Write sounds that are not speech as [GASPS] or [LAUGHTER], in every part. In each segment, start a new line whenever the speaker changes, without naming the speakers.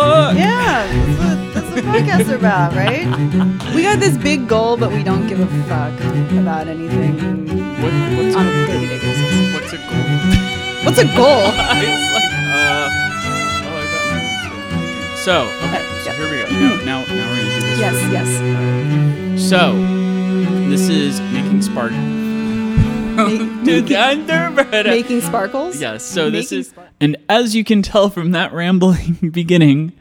fuck?
Yeah, that's what, that's what podcasts are about, right? [LAUGHS] We got this big goal, but we don't give a fuck about anything
What, what's,
on
a,
a
what's a goal?
What's a goal? [LAUGHS]
I like, uh, oh, I got. So, okay,
Uh,
so
yeah.
here we go. Now, now, now we're gonna do this.
Yes,
for-
yes.
So, this is making spark.
making- [LAUGHS] Making sparkles?
Yes. So this
Making
is,
spark-
and as you can tell from that rambling [LAUGHS] beginning,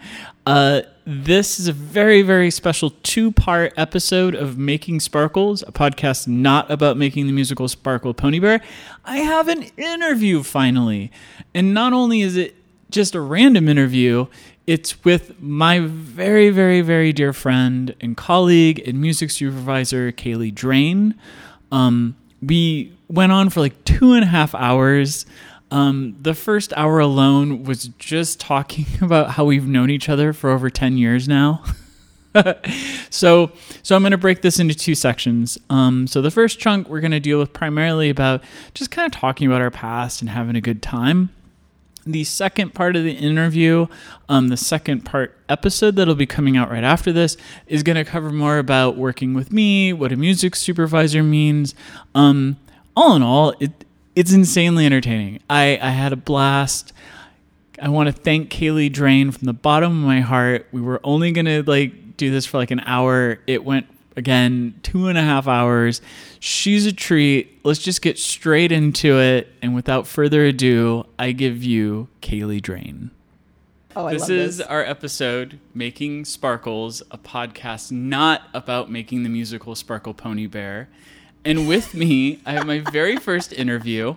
uh, this is a very, very special two-part episode of Making Sparkles, a podcast not about making the musical Sparkle Pony Bear. I have an interview finally, and not only is it just a random interview, it's with my very, very, very dear friend and colleague and music supervisor, Kaylee Drain. Um, we went on for like two and a half hours. Um, the first hour alone was just talking [LAUGHS] about how we've known each other for over 10 years now. [LAUGHS] so, so I'm going to break this into two sections. Um, so the first chunk we're going to deal with primarily about just kind of talking about our past and having a good time the second part of the interview, um, the second part episode that'll be coming out right after this, is going to cover more about working with me, what a music supervisor means. Um, all in all, it it's insanely entertaining. I, I had a blast. I want to thank Kaylee Drain from the bottom of my heart. We were only gonna like do this for like an hour. It went again two and a half hours. She's a treat. Let's just get straight into it. And without further ado, I give you Kaylee Drain.
Oh, I
this is
this.
our episode, Making Sparkles, a podcast not about making the musical Sparkle Pony Bear. And with me, I have my very first interview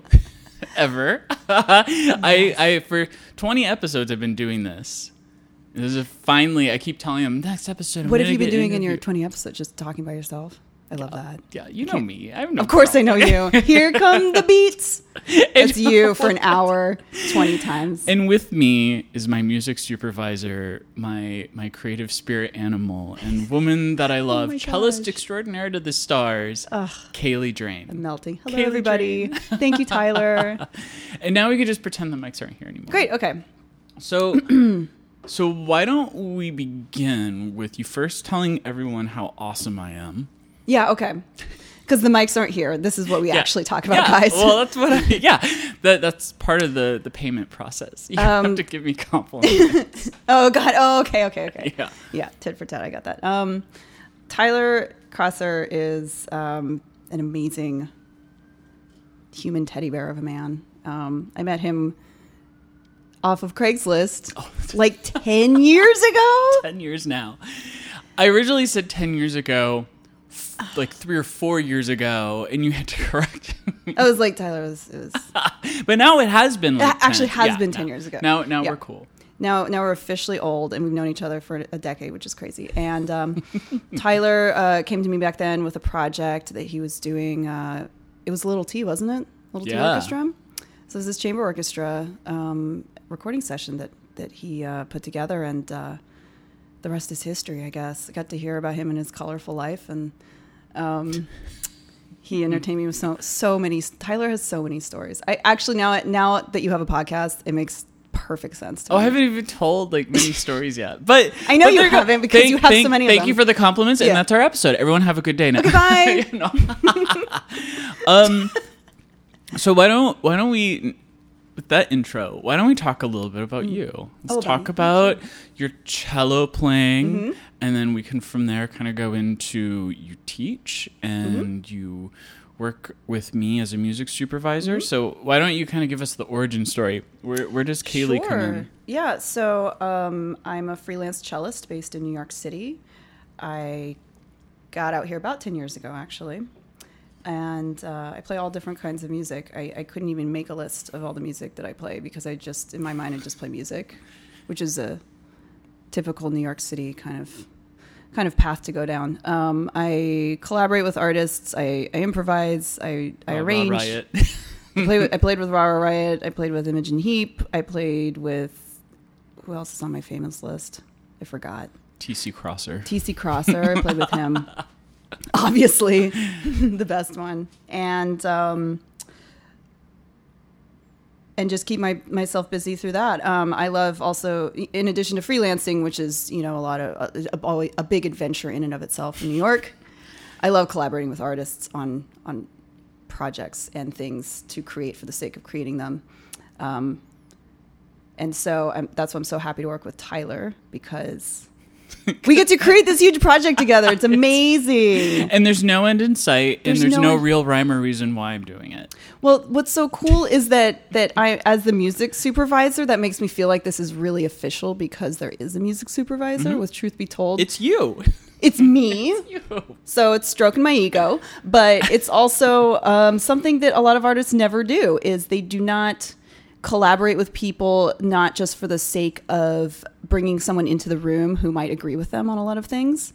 ever. [LAUGHS] I, I for 20 episodes I've been doing this. This is finally I keep telling them next episode. I'm
What have you been doing in your 20 episodes? Just talking by yourself? I love that.
Yeah, you know me. I have no
Of course, I know you. [LAUGHS] Here come the beats. [LAUGHS] It's you for an hour, 20 times.
And with me is my music supervisor, my my creative spirit animal, and woman that I [LAUGHS] oh love,
Oh
cellist extraordinaire to the stars, Kaylee Drain.
I'm melting. Hello,
Kaylee
everybody. Thank you, Tyler.
And now we can just pretend the mics aren't here anymore.
Great. Okay.
So, [CLEARS THROAT] so why don't we begin with you first telling everyone how awesome I am?
Yeah. Okay. Because the mics aren't here. This is what we
Yeah.
actually talk about,
Yeah,
guys.
Well, that's what I. [LAUGHS] Yeah, that that's part of the the payment process. You
Um,
have to give me compliments. [LAUGHS]
oh God. Oh, okay. Okay. Okay.
yeah.
Yeah. Tit for tat. I got that. Um, Tyler Crosser is um, an amazing human teddy bear of a man. Um, I met him off of Craigslist
Oh,
like 10 years ago. [LAUGHS]
10 years now. I originally said 10 years ago, like three or four years ago, and you had to [LAUGHS] correct me.
I was like, Tyler, it was, it was [LAUGHS]
But now it has been like
It actually has
Yeah,
been
no.
10 years ago.
Now, now
Yeah.
we're cool.
now now we're officially old and we've known each other for a decade which is crazy and um, [LAUGHS] tyler uh, came to me back then with a project that he was doing uh, it was little t wasn't it little t orchestra so it was this chamber orchestra um, recording session that that he uh, put together and uh, the rest is history i guess i got to hear about him and his colorful life and um, he entertained me with so so many. Tyler has so many stories. I actually now now that you have a podcast, it makes perfect sense to
Oh,
me.
I haven't even told like many [LAUGHS] stories yet. But
I know
but
you haven't because you have so
thank,
many of
Thank you for the compliments, and that's our episode. Everyone have a good day now.
bye. [LAUGHS] [LAUGHS]
Um. So why don't why don't we with that intro? Why don't we talk a little bit about you? Let's
Oh,
talk about your cello playing,
Mm-hmm.
and then we can from there kind of go into you teach and
Mm-hmm.
you work with me as a music supervisor.
Mm-hmm.
So why don't you kind of give us the origin story? Where where does Kaylee come in?
Yeah, so um, I'm a freelance cellist based in New York City. I got out here about 10 years ago, actually. And uh, I play all different kinds of music. I, I couldn't even make a list of all the music that I play because I just, in my mind, I just play music, which is a typical New York City kind of kind of path to go down. Um, I collaborate with artists. I, I improvise. I, I
rah,
arrange.
Riot. [LAUGHS]
I played with, I played with Ra Ra Riot. I played with Imogen Heap. I played with who else is on my famous list? I forgot.
TC Crosser.
TC Crosser. I played with him. [LAUGHS] Obviously, [LAUGHS] the best one. And um, and just keep my myself busy through that. Um, I love also, in addition to freelancing, which is you know a lot of a, a, big adventure in and of itself in New York. I love collaborating with artists on on projects and things to create for the sake of creating them. Um, and so I'm, that's why I'm so happy to work with Tyler because [LAUGHS] we get to create this huge project together. It's amazing.
And there's no end in sight,
There's
and there's
no
no, real rhyme or reason why I'm doing it.
Well, what's so cool is that that I, as the music supervisor, that makes me feel like this is really official because there is a music supervisor. With truth be told,
It's you.
it's [LAUGHS] me.
you.
So it's stroking my ego, but it's also um, something that a lot of artists never do. Is they do not collaborate with people not just for the sake of bringing someone into the room who might agree with them on a lot of things,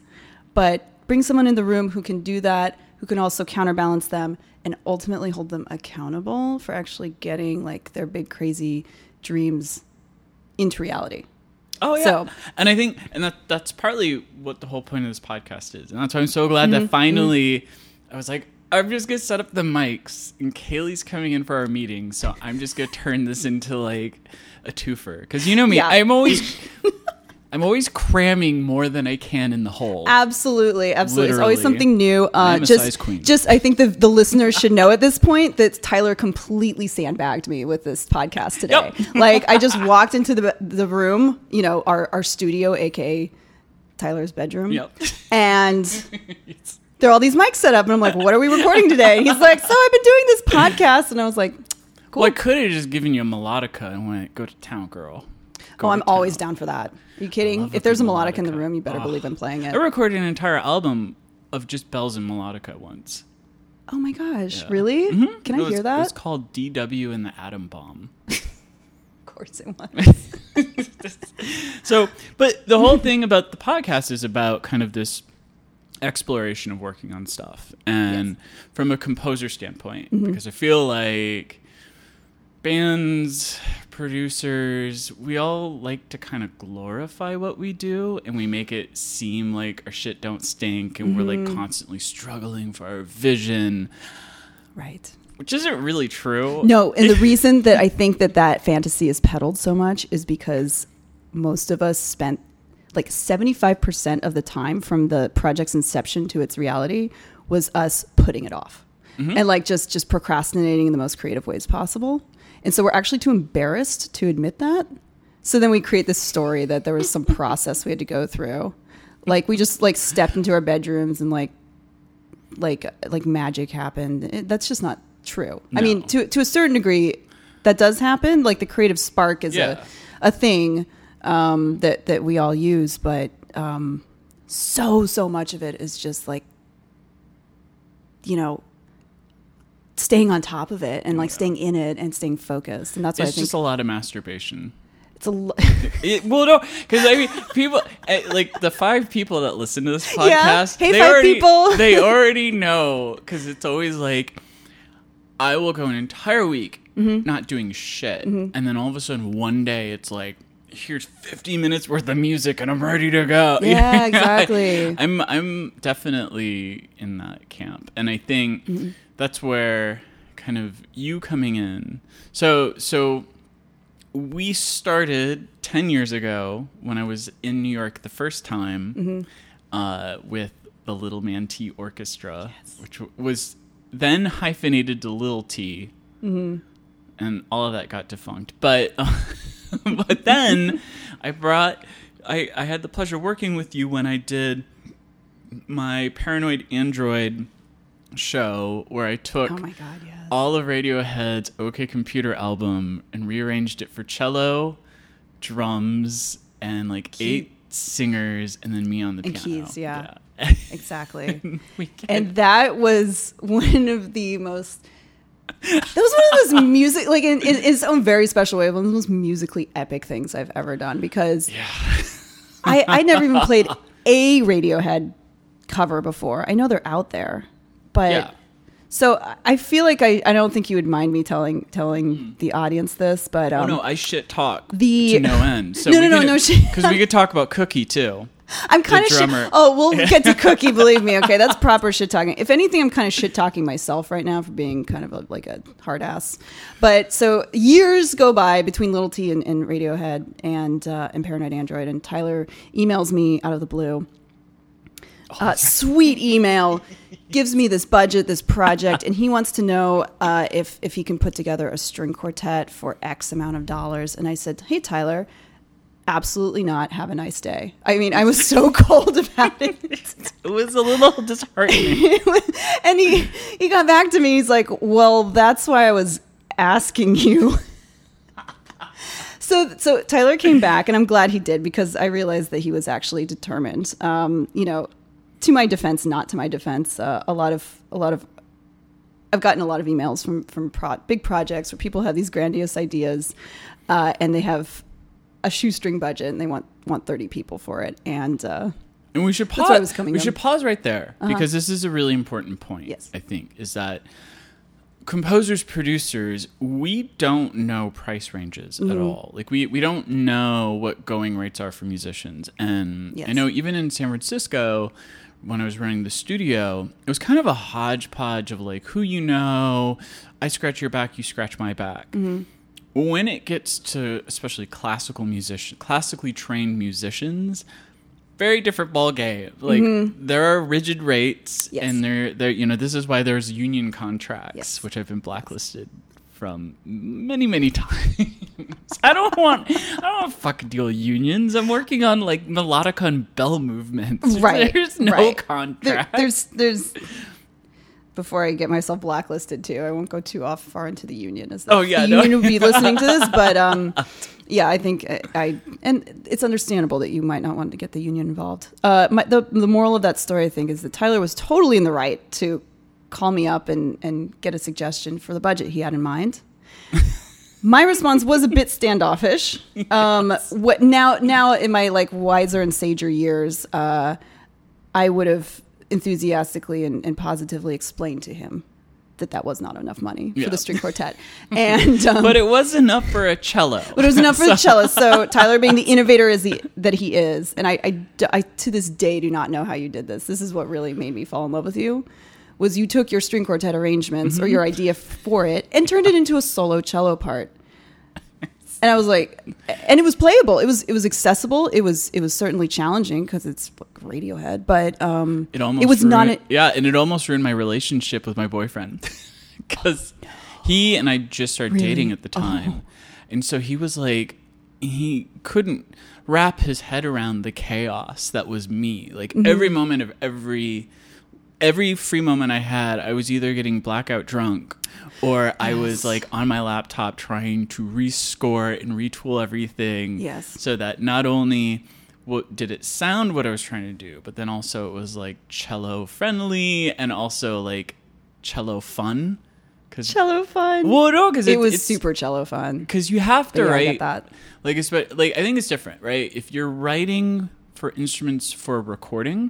but bring someone in the room who can do that, who can also counterbalance them and ultimately hold them accountable for actually getting like their big crazy dreams into reality.
Oh yeah.
So-
and I think and that that's partly what the whole point of this podcast is. And that's why I'm so glad
Mm-hmm.
that finally I was like I'm just gonna set up the mics and Kaylee's coming in for our meeting, so I'm just gonna turn this into like a twofer. Because you know me,
Yeah.
I'm always [LAUGHS] I'm always cramming more than I can in the hole.
Absolutely, absolutely. It's always something new. Uh, just, just I think the the listeners should know at this point that Tyler completely sandbagged me with this podcast today.
Yep. [LAUGHS]
like I just walked into the the room, you know, our our studio, aka Tyler's bedroom,
Yep.
and [LAUGHS] there are all these mics set up, and I'm like, "What are we recording today?" And he's like, "So I've been doing this podcast," and I was like, "Cool."
Well, I could have just given you a melodica and went, go to town, girl. Go
oh, I'm
to
always down for that. Are you kidding? If there's a
good
melodica in the room, you better
Oh.
believe I'm playing it.
I recorded an entire album of just bells and melodica once.
Oh my gosh,
Yeah.
really?
Mhm.
Can
It
I
was-
hear that?
It's called DW and the Atom Bomb. [LAUGHS]
of course it was. [LAUGHS]
So, but the whole thing about the podcast is about kind of this exploration of working on stuff and from a composer standpoint
Mm-hmm.
because I feel like bands, producers, we all like to kind of glorify what we do and we make it seem like our shit don't stink and we're like
Mm-hmm.
constantly struggling for our vision,
right.
which isn't really true.
No, and the [LAUGHS] reason that I think that that fantasy is peddled so much is because most of us spent like 75% of the time from the project's inception to its reality was us putting it off. Mm-hmm. And like just just procrastinating in the most creative ways possible. And so we're actually too embarrassed to admit that. So then we create this story that there was some [LAUGHS] process we had to go through. Like we just like stepped into our bedrooms and like like like magic happened. It, that's just not true. I mean, to to a certain degree, that does happen. Like the creative spark is
Yeah.
a a thing um, that that we all use, but um, so so much of it is just like you know staying on top of it and like staying in it and staying focused. And that's why
It's
I think
just a lot of masturbation.
it's a lo- [LAUGHS]
It, well, no, because I mean, people eh, like the five people that listen to this [LAUGHS] podcast.
Yeah. Hey,
they
five
already,
people. [LAUGHS]
they already know because it's always like, I will go an entire week
Mm-hmm.
not doing shit, and then all of a sudden one day it's like, here's 50 minutes worth of music, and I'm ready to go. [LAUGHS]
Yeah, [LAUGHS] exactly.
I'm I'm definitely in that camp, and I think
Mm-hmm.
that's where kind of you coming in. So so we started 10 years ago when I was in New York the first time
Mm-hmm.
uh, with the Little Man T Orchestra, which was then hyphenated to Little T.
Mm-hmm.
And all of that got defunct. But, [LAUGHS] [LAUGHS] but then I brought, I, I had the pleasure of working with you when I did my Paranoid Android show where I took
oh god, yes.
all of Radiohead's OK Computer album and rearranged it for cello, drums, and like
Key-
eight singers, and then me on the
And
piano.
keys, yeah.
Yeah. [LAUGHS]
Exactly. [LAUGHS]
can,
and that was one of the most that was one of those music like in, in its own very special way one of the most musically epic things i've ever done because i i never even played a radiohead cover before i know they're out there but
yeah.
so I- feel like i i don't think you would mind me telling telling the audience this but
Oh
um
no, I shit talk
the-
to no end. [LAUGHS] So
No, no, no, no.
Because [LAUGHS] we could talk about Cookie too.
I'm kind of shit. Oh, we'll [LAUGHS] get to Cookie. Believe me. Okay, that's proper shit talking. If anything, I'm kind of shit talking myself right now for being kind of a, like a hard ass. But so years go by between Little T and, and Radiohead and uh, and Paranoid Android, and Tyler emails me out of the blue. Uh, sweet email gives me this budget, this project, and he wants to know uh, if if he can put together a string quartet for X amount of dollars. And I said, "Hey, Tyler, absolutely not. Have a nice day." I mean, I was so [LAUGHS] cold about it. [LAUGHS]
It was a little [LAUGHS] disheartening.
and he he got back to me. He's like, "Well, that's why I was asking you." So, so Tyler came back, and I'm glad he did because I realized that he was actually determined. Um, you know, to my defense, not to my defense, uh, a lot of a lot of I've gotten a lot of emails from from pro- big projects where people have these grandiose ideas, uh, and they have a shoestring budget and they want want 30 people for it, and uh,
And we should pause.
why I was coming
we should pause right there because this is a really important point.
Yes.
I think is that composers, producers, we don't know price ranges
Mm-hmm.
at all. Like we we don't know what going rates are for musicians. And I know even in San Francisco. When I was running the studio, it was kind of a hodgepodge of like who you know. I scratch your back, you scratch my back
Mm-hmm.
When it gets to especially classical musician classically trained musicians very different ball game like there are rigid rates
Mm-hmm. Yes.
and there there you know this is why there's union contracts
Yes.
which i've been blacklisted from many many [LAUGHS] times i don't want i don't want to fucking deal with unions i'm working on like melodica and bell movements [LAUGHS]
right,
there's no
right.
contract
There- there's there's [LAUGHS] before I get myself blacklisted too. I won't go too off far into the union as
Oh, yeah,
the
no.
union would be [LAUGHS] listening to this, but um, yeah, I think I, I and it's understandable that you might not want to get the union involved. Uh, my, the the moral of that story, I think, is that Tyler was totally in the right to call me up and and get a suggestion for the budget he had in mind. [LAUGHS] My response was a bit standoffish. Um, what now? Now in my like wiser and sager years, uh, I would have enthusiastically and, and positively explained to him that that was not enough money for the string quartet, [LAUGHS] and um,
but it was enough for a cello
but it was enough for the [LAUGHS] cellist. So Tyler, being the innovator is the, that he is, and I, I, I to this day do not know how you did this. This is what really made me fall in love with you. Was you took your string quartet arrangements or your idea for it and turned it into a solo cello part. And I was like, and it was playable. It was it was accessible. It was it was certainly challenging because it's Radiohead, but um,
It almost
it was not.
ruined-
A,
yeah, and it almost ruined my relationship with my boyfriend [LAUGHS] because he and I just started
Really?
dating at the time, and so he was like, he couldn't wrap his head around the chaos that was me. Like
Mm-hmm.
every moment of every every free moment I had, I was either getting blackout drunk or I was like on my laptop trying to rescore and retool everything.
Yes.
So that not only what did it sound what I was trying to do, but then also it was like cello friendly and also like cello fun. Cause
cello fun.
well, no, because
it was super cello fun.
because you have to
yeah, I
write
get that.
like like I think it's different, right? If you're writing for instruments for recording,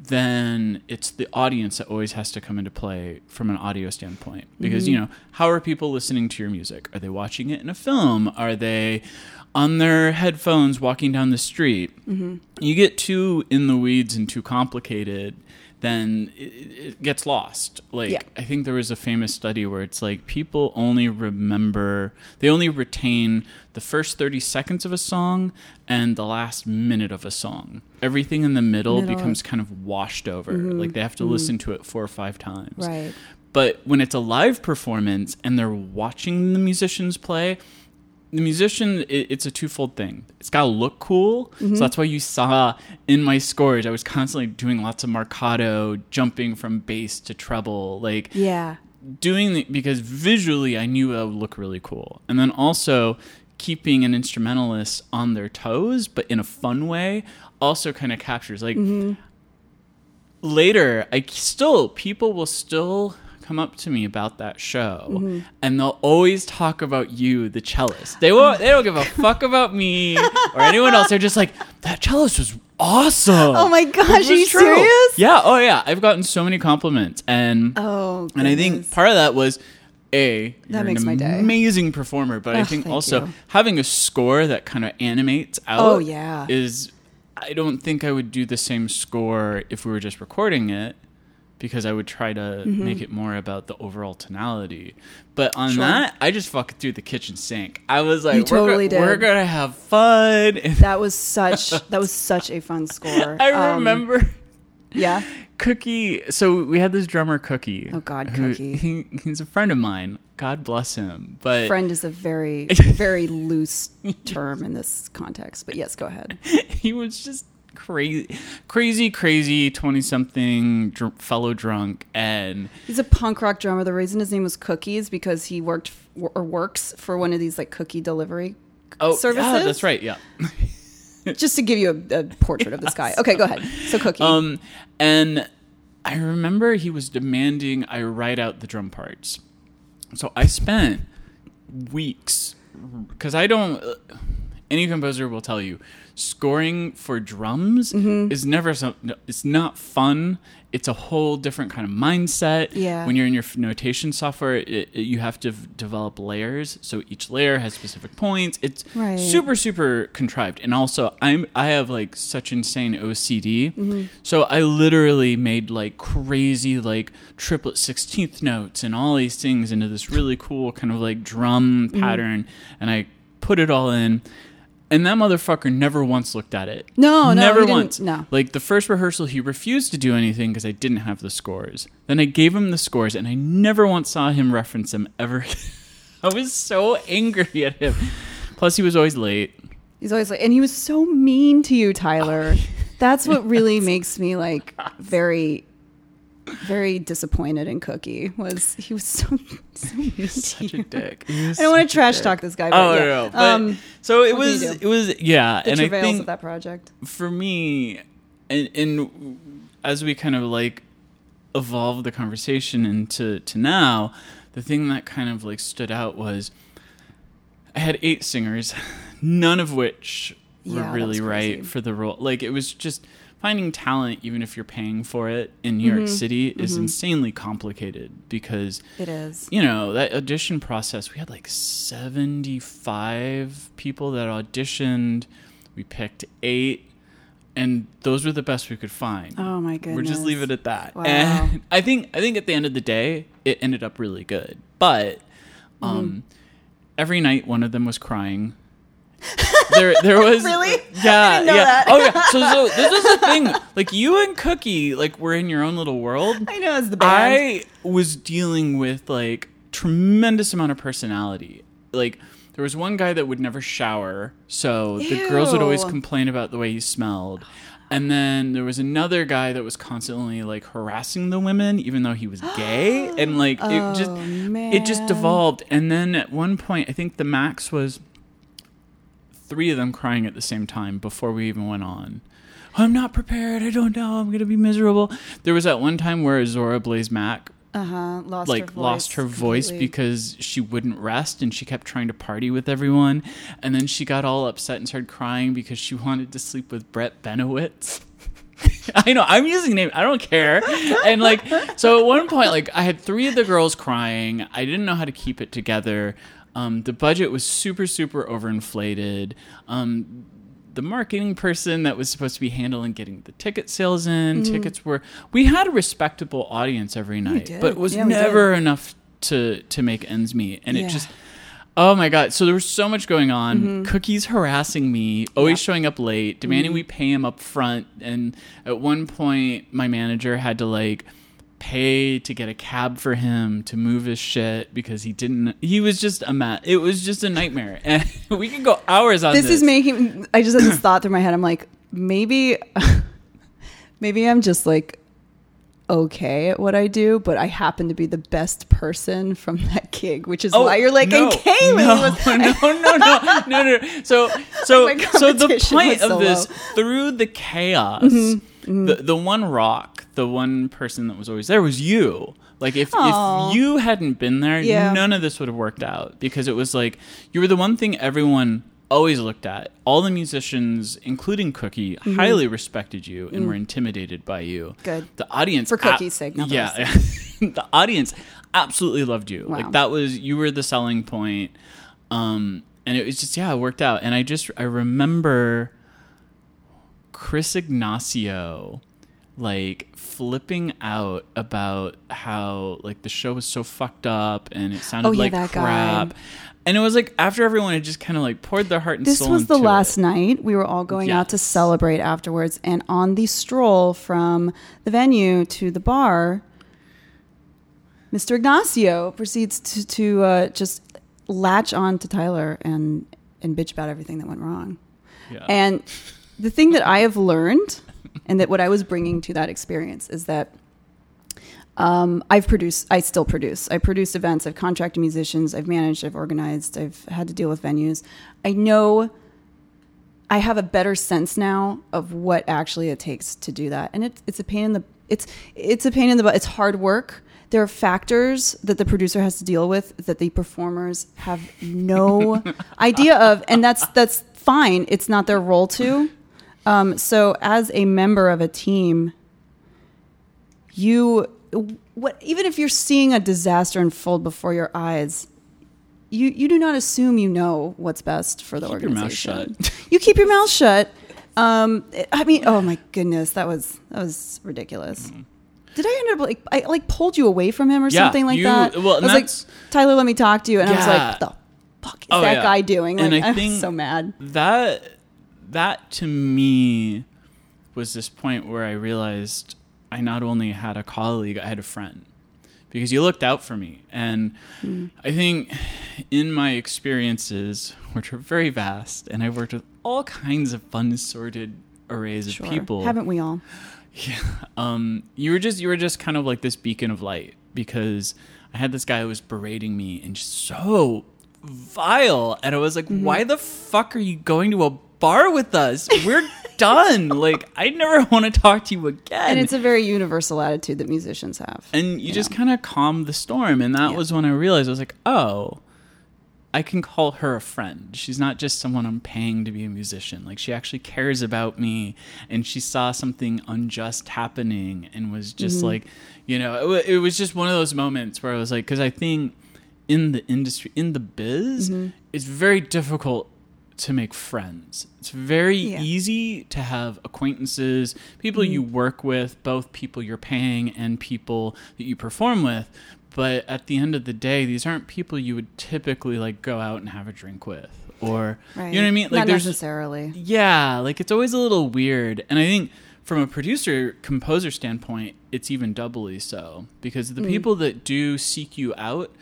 then it's the audience that always has to come into play from an audio standpoint. Because
Mm-hmm.
you know, how are people listening to your music? Are they watching it in a film? Are they on their headphones walking down the street?
Mm-hmm.
You get too in the weeds and too complicated, then it, it gets lost. Like
Yeah.
I think there was a famous study where it's like people only remember, they only retain the first 30 seconds of a song and the last minute of a song. Everything in the middle,
Middle.
becomes kind of washed over. Like they have to listen to it four or five times.
Right.
But when it's a live performance and they're watching the musicians play, the musician it, it's a twofold thing. It's got to look cool. So mm-hmm. that's why you saw in my scores I was constantly doing lots of marcato, jumping from bass to treble, like
Yeah.
doing the, because visually I knew it would look really cool. And then also keeping an instrumentalist on their toes but in a fun way also kind of captures like mm-hmm. later I still people will still come up to me about that show mm-hmm. and they'll always talk about you the cellist they won't they don't give a [LAUGHS] fuck about me or anyone else they're just like that cellist was awesome
Oh my gosh, are you
true."
serious?
yeah oh yeah i've gotten so many compliments and
Oh,
and I think part of that was a you're
makes
an
my day.
amazing performer, but I think also
you.
having a score that kind of animates out.
Oh, yeah.
is I don't think I would do the same score if we were just recording it because I would try to
Mm-hmm.
make it more about the overall tonality. But on
Sure.
that, I just fucking threw the kitchen sink. I was like,
You
we're,
totally
go- we're gonna have fun. And [LAUGHS]
That was such that was such a fun score. [LAUGHS]
I
Um,
remember
yeah. [LAUGHS]
Cookie. So we had this drummer Cookie.
Oh, God,
who-
Cookie.
He, he's a friend of mine. God bless him. But
Friend is a very very loose term in this context. But yes, go ahead.
he was just crazy, crazy, crazy twenty something dr- fellow drunk, and
He's a punk rock drummer. The reason his name was Cookie is because he worked f- or works for one of these like cookie delivery
oh,
services.
yeah, that's right. Yeah. [LAUGHS]
Just to give you a, a portrait of this guy. Okay, go ahead. So Cookie.
Um, and I remember he was demanding I write out the drum parts. So I spent weeks because I don't. Any composer will tell you, scoring for drums
Mm-hmm.
is never so. It's not fun. It's a whole different kind of mindset.
Yeah.
When you're in your notation software, it, it- you have to v- develop layers. So each layer has specific points. It's
Right.
super super contrived. And also, I'm I have like such insane OCD.
Mm-hmm.
So I literally made like crazy like triplet sixteenth notes and all these things into this really cool kind of like drum
Mm-hmm.
pattern, and I put it all in. And that motherfucker never once looked at it.
No, no,
never once.
no.
Like the first rehearsal, he refused to do anything because I didn't have the scores. Then I gave him the scores, and I never once saw him reference them ever. [LAUGHS] I was so angry at him. Plus, he was always late.
He's always like, and he was so mean to you, Tyler. [LAUGHS] That's what really makes me like very, very disappointed in Cookie. Was he was so so [LAUGHS] mean to
Such a dick. He was
I don't want to trash talk this guy, but
Oh
yeah.
no, no. But,
um,
so it was. It was yeah,
the
and I
travails
think
of that project.
for me, and, and as we kind of like evolved the conversation into to now, the thing that kind of like stood out was I had eight singers, [LAUGHS] none of which were
Yeah,
really right for the role. Like it was just finding talent, even if you're paying for it in New York
Mm-hmm.
City, is insanely complicated because
It is.
you know that audition process we had like 75 people that auditioned we picked eight and those were the best we could find
Oh my goodness.
we're just leave it at that
Wow.
and [LAUGHS] i think i think at the end of the day it ended up really good but um
Mm-hmm.
every night one of them was crying there there [LAUGHS] was
Really?
yeah
I didn't know
yeah
that.
oh yeah [LAUGHS] so so this was the thing like you and cookie like were in your own little world
I know it's the band.
I was dealing with like tremendous amount of personality. Like there was one guy that would never shower, so the girls would always complain about the way he smelled. And then there was another guy that was constantly like harassing the women, even though he was gay, and like it just [GASPS]
Oh,
it just devolved. And then at one point, I think the max was three of them crying at the same time before we even went on. I'm not prepared. I don't know. I'm gonna be miserable. There was that one time where Zora Blaze Mack
uh-huh. Lost
like
her
lost her voice
completely.
because she wouldn't rest and she kept trying to party with everyone and then she got all upset and started crying because she wanted to sleep with Brett Benowitz. [LAUGHS] I know I'm using name. I don't care. And like so at one point like I had 3 of the girls crying. I didn't know how to keep it together. Um, the budget was super super overinflated. Um, the marketing person that was supposed to be handling getting the ticket sales in, tickets were we had a respectable audience every night, but it was
Yeah,
never enough to to make ends meet. And
Yeah.
it just Oh my god! So there was so much going on.
Mm-hmm.
Cookies harassing me, always showing up late, demanding we pay him up front. And at one point, my manager had to like pay to get a cab for him to move his shit because he didn't. He was just a mess. It was just a nightmare, [LAUGHS] and we could go hours on this.
this is making i just had this thought through my head i'm like maybe [LAUGHS] maybe i'm just like okay at what i do but i happen to be the best person from [LAUGHS] that gig which is why you're like
Oh, no,
and kaylee
no,
was
no, no, no, no, no. So, so, so the point of
so
this, through the chaos,
Mm-hmm,
the the one rock, the one person that was always there was you. Like if
Aw.
if you hadn't been there,
Yeah.
none of this would have worked out because it was like you were the one thing everyone always looked at. All the musicians, including Cookie,
Mm-hmm.
highly respected you and were intimidated by you.
Mm. Good.
The audience
For Cookie's sake, the
yeah, [LAUGHS] the audience absolutely loved you.
Wow.
Like that was you were the selling point. Um, and it was just yeah, it worked out. And I just I remember Chris Ignacio like flipping out about how like the show was so fucked up and it sounded
Oh, yeah,
like
that guy.
crap. And it was like after everyone had just kind of like poured their heart and
This
soul This
was the last
it.
night. We were all going out to celebrate afterwards. And on the stroll from the venue to the bar, Mr. Ignacio proceeds to, to uh, just latch on to Tyler and, and bitch about everything that went wrong.
Yeah.
And the thing that I have learned, and that what I was bringing to that experience, is that um, I've produced, I still produce. I produce events, I've contracted musicians, I've managed, I've organized, I've had to deal with venues. I know I have a better sense now of what actually it takes to do that. And it's, it's a pain in the, it's, it's a pain in the butt. It's hard work. There are factors that the producer has to deal with that the performers have no [LAUGHS] idea of. And that's, that's fine. It's not their role to. Um, so as a member of a team, you what even if you're seeing a disaster unfold before your eyes you you do not assume you know what's best for the
Keep your mouth
organization.
shut. [LAUGHS]
you keep your mouth shut. Um i mean oh my goodness that was that was ridiculous. Did i end up like i like pulled you away from him or
Mm-hmm. Yeah,
something like
you-
that?
well,
i was like tyler let me talk to you. And i was like what the fuck is
Oh,
that
yeah.
guy doing? Like
And I [LAUGHS]
i'm
think-
so mad.
that that to me was this point where I realized I not only had a colleague, I had a friend. Because you looked out for me. And I think in my experiences, which are very vast, and I've worked with all kinds of fun sorted arrays
sure
of people.
haven't we all [LAUGHS]
Yeah. Um, you were just you were just kind of like this beacon of light because I had this guy who was berating me and just so vile, and I was like,
Mm-hmm.
"Why the fuck are you going to a bar with us? We're [LAUGHS] done. Like, I never want to talk to you again."
and it's a very universal attitude that musicians have
and you
Yeah.
just kind of calmed the storm, and that
Yeah.
was when I realized I was like, "Oh." I can call her a friend. She's not just someone I'm paying to be a musician. Like she actually cares about me and she saw something unjust happening and was just
Mm-hmm.
like, you know, it, it was just one of those moments where I was like cuz I think in the industry in the biz
Mm-hmm.
it's very difficult to make friends. It's very
Yeah.
easy to have acquaintances, people you mm-hmm. work with, both people you're paying and people that you perform with. But at the end of the day, these aren't people you would typically like go out and have a drink with, or
right
you know what I mean? Like
not
there's
necessarily
yeah, like it's always a little weird. And I think from a producer composer standpoint, it's even doubly so because the mm. people that do seek you out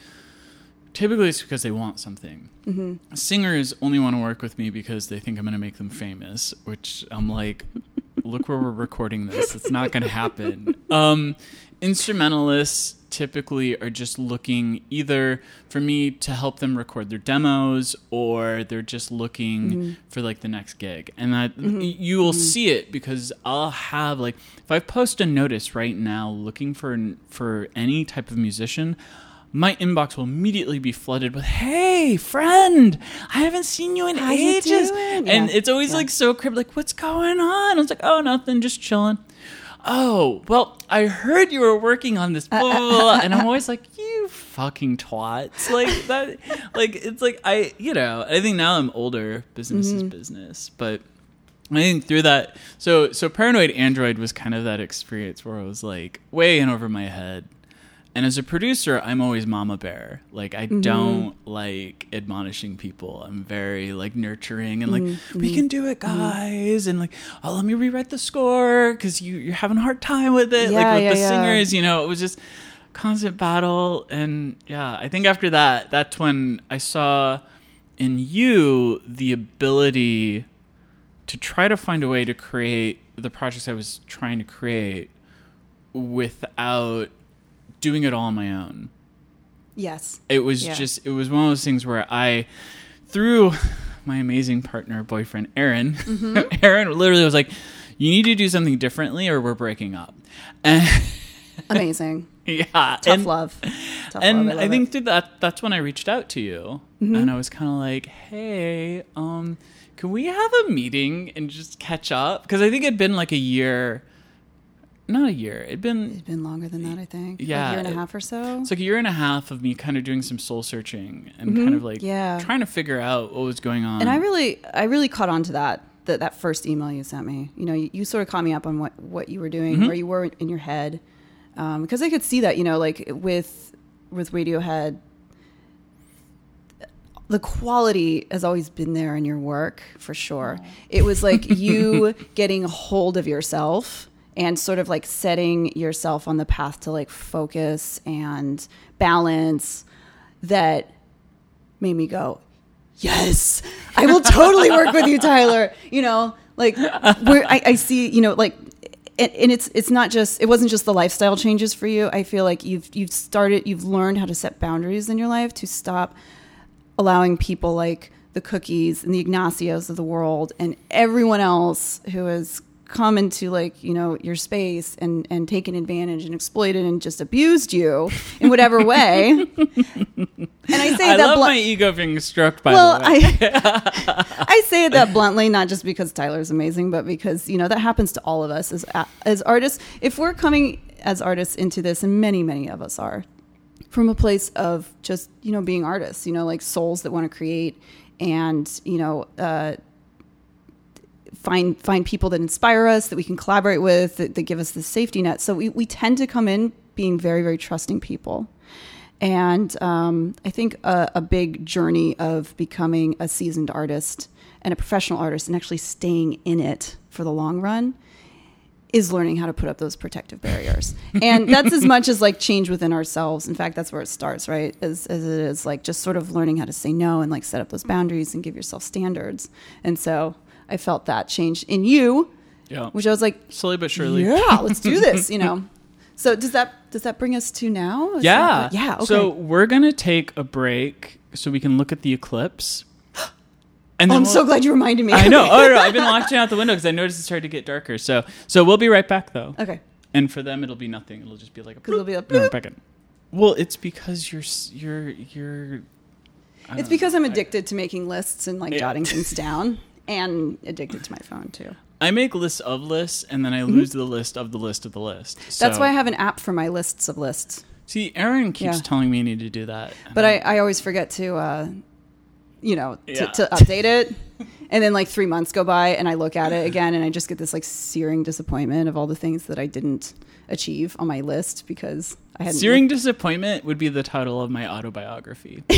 typically it's because they want something.
Mm-hmm.
Singers only want to work with me because they think I'm going to make them famous, which I'm like, look where we're recording this. It's not going to happen. [LAUGHS] Um, instrumentalists typically are just looking either for me to help them record their demos or they're just looking for like the next gig and that you will see it because i'll have like if i post a notice right now looking for for any type of musician my inbox will immediately be flooded with hey friend i haven't seen you in
How
ages.
doing?"
and
Yeah,
it's always
yeah.
like so cryptic like what's going on? I was like oh nothing just chilling. Oh well i heard you were working on this uh, uh, uh, blah, blah, blah, blah," and i'm always like you fucking twats like that like it's like i you know i think now i'm older business is mm-hmm. business but I think through that, so so paranoid android was kind of that experience where I was like way in over my head, and as a producer, I'm always mama bear. Like I mm-hmm. don't like admonishing people. I'm very like nurturing and like mm-hmm. we can do it, mm-hmm. guys, and like oh let me rewrite the score because you you're having a hard time with it.
Yeah,
like with
yeah,
the
yeah.
singers, you know, it was just constant battle, and yeah, I think after that, that's when I saw in you the ability to try to find a way to create the projects I was trying to create without doing it all on my own.
yes
It was
Yeah.
just it was one of those things where I through my amazing partner boyfriend Aaron
Mm-hmm. [LAUGHS]
Aaron literally was like you need to do something differently or we're breaking up. And [LAUGHS]
amazing
yeah,
tough
and,
love tough
and
love.
I,
love
think
it.
through that that's when I reached out to you,
Mm-hmm.
and I was kind of like, "Hey, um, can we have a meeting and just catch up?" Because I think it'd been like a year, not a year. It'd been
it's been longer than that i think
Yeah,
a year and a half or so
it's like a year and a half of me kind of doing some soul searching and kind of like
Mm-hmm. Yeah.
trying to figure out what was going on.
and i really i really caught on to that That that first email you sent me. You know, you, you sort of caught me up on what what you were doing,
Mhm.
where you were in your head, um, because I could see that. You know, like with with Radiohead, the quality has always been there in your work for sure. It was like [LAUGHS] you getting a hold of yourself and sort of like setting yourself on the path to like focus and balance that made me go, yes, I will totally work with you, Tyler. You know, like where I, I see, you know, like, and, and it's it's not just it wasn't just the lifestyle changes for you. I feel like you've you've started you've learned how to set boundaries in your life to stop allowing people like the cookies and the Ignacios of the world and everyone else who has come into like you know your space and and taken advantage and exploited and just abused you in whatever [LAUGHS] way. and I say
I
that
love
blunt-
my ego being stroked by
well. I [LAUGHS] I say that bluntly, not just because Tyler's amazing, but because you know that happens to all of us as as artists. If we're coming as artists into this, and many many of us are, from a place of just you know being artists, you know, like souls that want to create, and you know. Uh, find find people that inspire us that we can collaborate with that, that give us the safety net so we, we tend to come in being very very trusting people and um, I think a, a big journey of becoming a seasoned artist and a professional artist and actually staying in it for the long run is learning how to put up those protective barriers. [LAUGHS] And that's as much as like change within ourselves. In fact, that's where it starts, right? As, as it is like just sort of learning how to say no and like set up those boundaries and give yourself standards. And so I felt that change in you,
yeah.
which I was like,
Slowly but surely.
yeah, let's do [LAUGHS] this, you know? So does that does that bring us to now? Is
Yeah.
that- yeah. Okay.
So we're gonna take a break so we can look at the eclipse. [GASPS] And
Oh, I'm
we'll-
so glad you reminded me.
I know. Oh no, I've been [LAUGHS] watching out the window because I noticed it started to get darker. So so we'll be right back though.
Okay.
And for them, it'll be nothing. It'll just be like a.
it'll be a bloop.
back in. Well, it's because you're you're you're.
It's because
know.
I'm
I-
addicted to making lists and like
Yeah.
jotting things [LAUGHS] down and addicted to my phone too.
I make lists of lists, and then I
Mm-hmm.
lose the list of the list of the list.
That's why I have an app for my lists of lists.
See, Aaron keeps
Yeah.
telling me I need to do that.
But I, I always forget to, uh, you know, to,
Yeah.
to update it. And then like three months go by and I look at it again and I just get this like searing disappointment of all the things that I didn't achieve on my list because I hadn't.
Searing disappointment would be the title of my autobiography. [LAUGHS]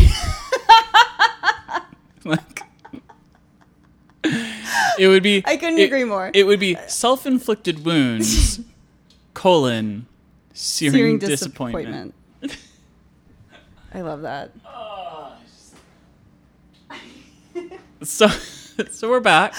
like, [LAUGHS] it would be.
I couldn't
it-
agree more.
It would be self-inflicted wounds, [LAUGHS] colon, searing,
searing
disappointment.
disappointment. I love that.
So, [LAUGHS] [LAUGHS] so [LAUGHS] we're back.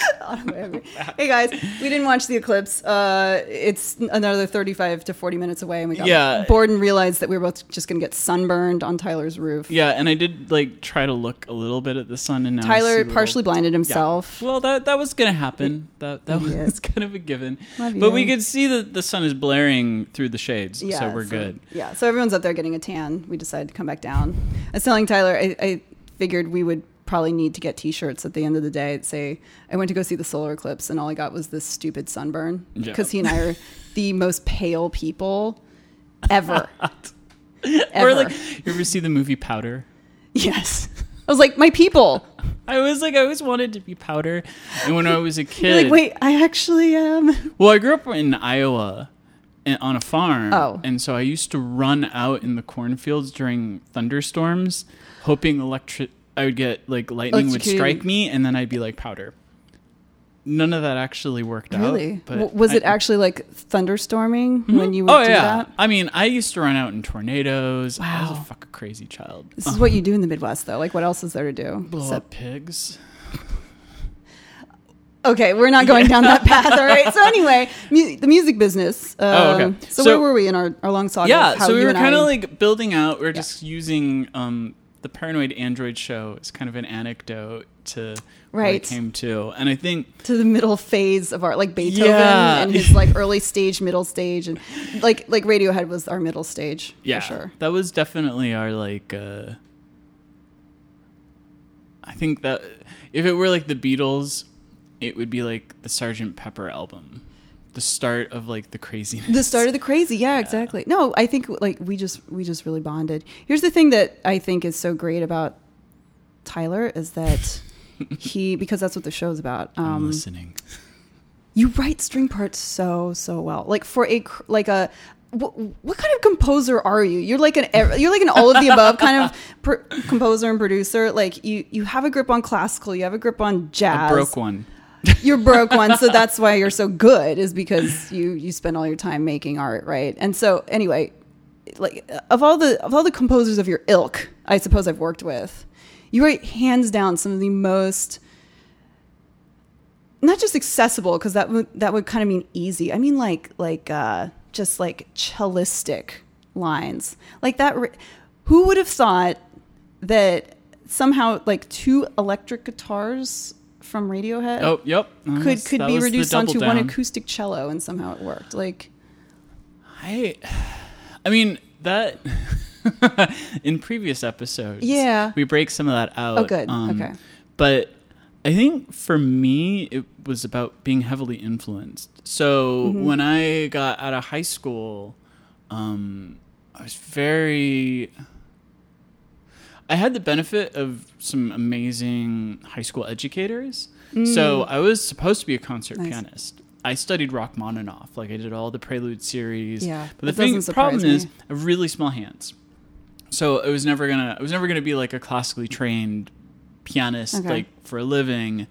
hey guys, we didn't watch the eclipse. Uh, it's another 35 to 40 minutes away, and we got
Yeah.
bored and realized that we were both just going to get sunburned on Tyler's roof.
Yeah, and I did like try to look a little bit at the sun, and now I see
Tyler
little-
partially blinded
Yeah.
himself.
Well, that that was gonna happen. That that
Idiot.
was kind of a given.
Love
But we could see that the sun is blaring through the shades, so we're good.
Yeah, so everyone's up there getting a tan. We decided to come back down. I was telling Tyler, I, I figured we would probably need to get T-shirts at the end of the day. that Say, I went to go see the solar eclipse, and all I got was this stupid sunburn
Yeah.
because he and I are the most pale people ever. [LAUGHS]
Or
Ever.
like, you ever see the movie Powder?
yes, I was like, my people. [LAUGHS]
I was like, I always wanted to be Powder, and when I was a [LAUGHS]
You're
kid,
like, wait, I actually am.
Um well, I grew up in Iowa. Eh, on a farm,
Oh.
and so I used to run out in the cornfields during thunderstorms, hoping electric. I would get like lightning would strike me, and then I'd be like powder. None of that actually worked out.
Really?
But
W- was it
I-
actually like thunderstorming when you would
oh
do
yeah.
that?
I mean, I used to run out in tornadoes. I was
Wow.
a fucking crazy child.
This is what you do in the Midwest, though. Like, what else is there to do?
Blow
Except-
up pigs.
Okay, we're not going down that [LAUGHS] path. All right. So anyway, mu- the music business. Um,
Oh, okay.
So,
So-
where were we in our, our long saga?
yeah, so we were kind of like building out. We are just using um, the Paranoid Android show is kind of an anecdote to what
Right.
it came to, and I think
to the middle phase of our like Beethoven
Yeah.
and his like early stage, middle stage, and like like Radiohead was our middle stage
yeah,
for sure.
that was definitely our like. Uh, I think that if it were like the Beatles, it would be like the Sergeant Pepper album, the start of like the craziness.
The start of the crazy, yeah, exactly. No, I think like we just we just really bonded. Here's the thing that I think is so great about Tyler is that [LAUGHS] he because that's what the show's about.
I'm
Um,
listening.
you write string parts so so well. Like for a like a what, what kind of composer are you? You're like an you're like an all of the above kind of [LAUGHS] pr- composer and producer. Like you you have a grip on classical, you have a grip on jazz.
I broke one.
You're broke one, so that's why you're so good is because you you spend all your time making art, right? And so anyway, like of all the of all the composers of your ilk, I suppose I've worked with, you write hands down some of the most not just accessible because that would that would kind of mean easy. I mean like like uh, just like cellistic lines like that. Who would have thought that somehow like two electric guitars from Radiohead
Oh, yep. That
could
was-
could be reduced onto one acoustic cello and somehow it worked. Like
I, I mean that. [LAUGHS] in previous episodes,
Yeah.
we break some of that out.
Oh, good.
um,
Okay.
But I think for me, it was about being heavily influenced. So
Mm-hmm.
when I got out of high school, um, I was very. I had the benefit of some amazing high school educators. So I was supposed to be a concert
Mm. Nice.
pianist. I studied Rachmaninoff, like I did all the Prelude series.
Yeah,
but the thing, problem
surprise
is. I have really small hands. So I was never gonna, I was never gonna be like a classically trained pianist,
Okay.
like for a living.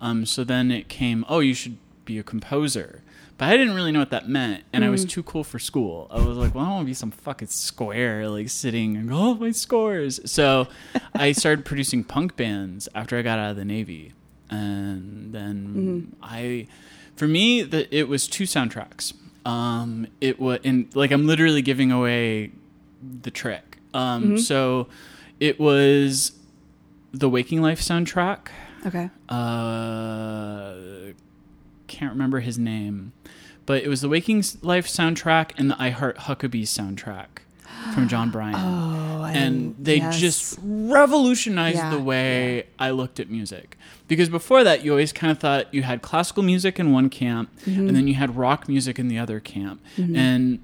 Um, so then it came, oh, you should be a composer. But I didn't really know what that meant, and I was
Mm.
too cool for school. I was like, well, I don't want to be some fucking square, like sitting and go, oh, my scores. So [LAUGHS] I started producing punk bands after I got out of the Navy. And then
Mm-hmm.
I, for me, the, it was two soundtracks. Um, it was, and like, I'm literally giving away the trick. Um,
Mm-hmm.
So it was the Waking Life soundtrack
okay,
uh, can't remember his name, but it was the Waking Life soundtrack and the I Heart Huckabee soundtrack from Jon Brion. [GASPS]
oh,
and they
yes.
just revolutionized
Yeah,
the way I looked at music. Because before that, you always kind of thought you had classical music in one camp,
Mm-hmm.
and then you had rock music in the other camp. And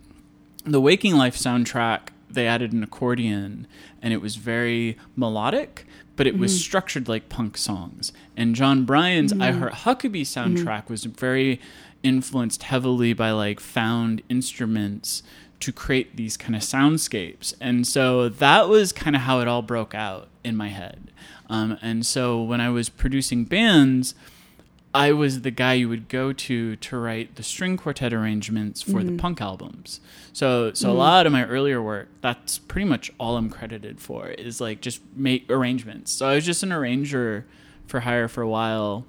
the Waking Life soundtrack, they added an accordion, and it was very melodic, but it was mm-hmm. structured like punk songs. And Jon Brion's I mm-hmm. Heart Huckabee mm-hmm. soundtrack was very influenced heavily by like found instruments to create these kind of soundscapes. And so that was kind of how it all broke out in my head. Um, and so when I was producing bands, I was the guy you would go to to write the string quartet arrangements for the mm-hmm. punk albums. So so a mm-hmm. lot of my earlier work, that's pretty much all I'm credited for is like just make arrangements. So I was just an arranger for hire for a while.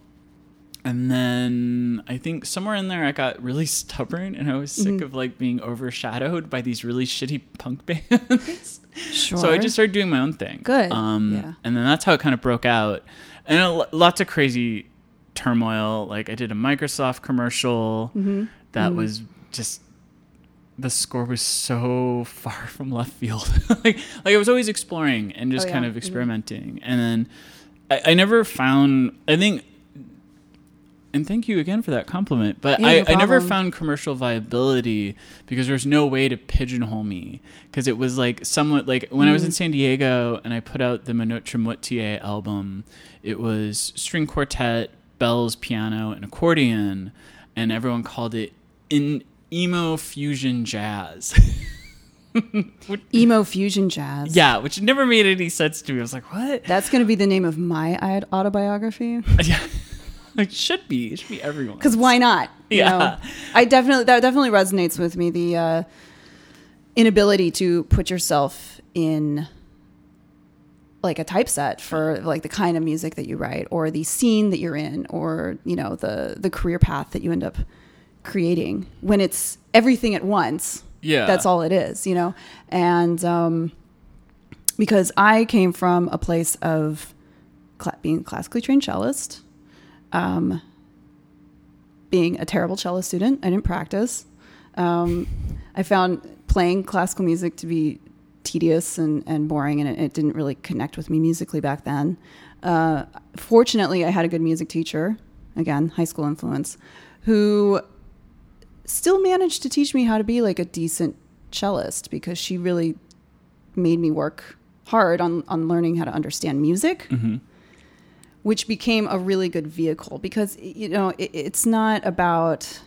And then I think somewhere in there I got really [LAUGHS] stubborn and I was sick mm-hmm. of like being overshadowed by these really shitty punk [LAUGHS] bands.
sure.
So I just started doing my own thing.
Good.
Um,
Yeah.
And then that's how it kind of broke out. And a lots of crazy turmoil. Like I did a Microsoft commercial
Mm-hmm.
that was just the score was so [LAUGHS] far from left field. [LAUGHS] like like I was always exploring and just
Oh,
kind
yeah.
of
Mhm.
experimenting. And then I, I never found. I think. And thank you again for that compliment. But
Yeah,
I,
no
I never found commercial viability because there's no way to pigeonhole me. Because it was like somewhat like when I was in
Mm.
San Diego and I put out the Moitié album, it was string quartet, bells, piano, and accordion. And everyone called it in emo fusion jazz. [LAUGHS]
emo fusion jazz.
yeah, which never made any sense to me. I was like, what?
That's going to be the name of my autobiography. [LAUGHS]
yeah. It should be. It should be everyone.
Because why not? You
Yeah.
know? I definitely that definitely resonates with me. The uh, inability to put yourself in like a typeset for like the kind of music that you write, or the scene that you're in, or you know the the career path that you end up creating when it's everything at once.
Yeah.
that's all it is. You know, and um, because I came from a place of cla- being a classically trained cellist um, being a terrible cello student. I didn't practice. Um, I found playing classical music to be tedious and, and boring, and it, it didn't really connect with me musically back then. Uh, fortunately, I had a good music teacher, again, high school influence, who still managed to teach me how to be like a decent cellist because she really made me work hard on, on learning how to understand music
hmm
which became a really good vehicle because you know it, it's not about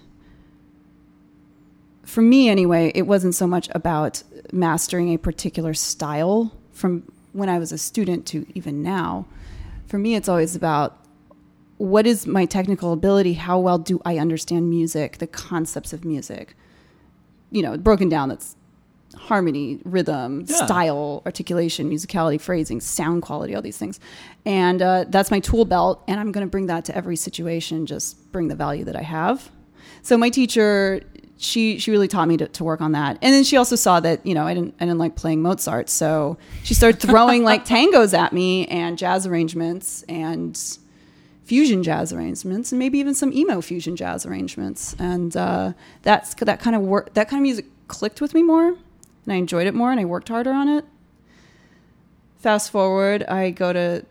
for me anyway it wasn't so much about mastering a particular style from when i was a student to even now for me it's always about what is my technical ability how well do i understand music the concepts of music you know broken down that's harmony, rhythm,
Yeah.
style, articulation, musicality, phrasing, sound quality, all these things. And uh, that's my tool belt. And I'm going to bring that to every situation, just bring the value that I have. So my teacher, she, she really taught me to, to work on that. And then she also saw that, you know, I didn't, I didn't like playing Mozart. So she started throwing like [LAUGHS] tangos at me and jazz arrangements and fusion jazz arrangements and maybe even some emo fusion jazz arrangements. And uh, that's that kind of work, that kind of music clicked with me more and I enjoyed it more and I worked harder on it. Fast forward, I go to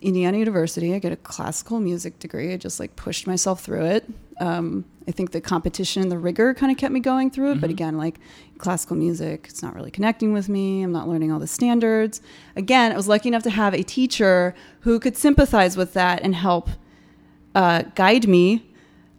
Indiana University. I get a classical music degree. I just like pushed myself through it. Um, I think the competition, and the rigor kind of kept me going through it. But again, like classical music, it's not really connecting with me. I'm not learning all the standards. Again, I was lucky enough to have a teacher who could sympathize with that and help uh, guide me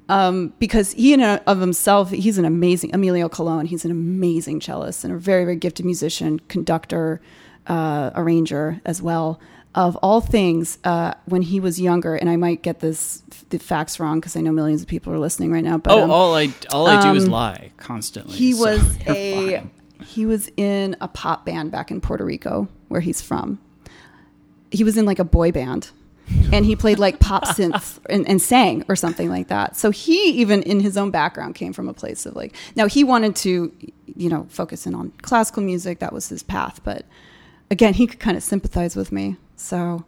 um, because he in a, of himself, he's an amazing Emilio Colon. He's an amazing cellist and a very very gifted musician, conductor, uh, arranger as well. Of all things, uh, when he was younger, and I might get this the facts wrong because I know millions of people are listening right now. But
oh,
um,
all I all I do is
um,
lie constantly.
he
so
was [LAUGHS] a
fine.
he was in a pop band back in Puerto Rico where he's from. He was in like a boy band and he played like pop [LAUGHS] synth and, and sang or something like that. So he even in his own background came from a place of like now he wanted to you know focus in on classical music that was his path but again he could kind of sympathize with me. So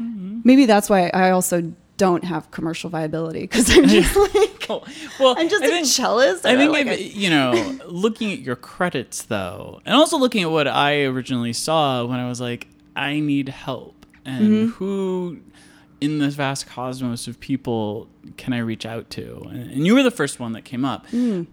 Mm-hmm.
maybe that's why I also don't have commercial viability because I'm just [LAUGHS] like
Oh, well,
I'm just
I
a
think-
cellist.
I think
like
if,
a-
you know, looking at your credits though, and also looking at what I originally saw when I was like, I need help, and
Mm-hmm.
who in this vast cosmos of people can I reach out to? And, and you were the first one that came up.
Mm.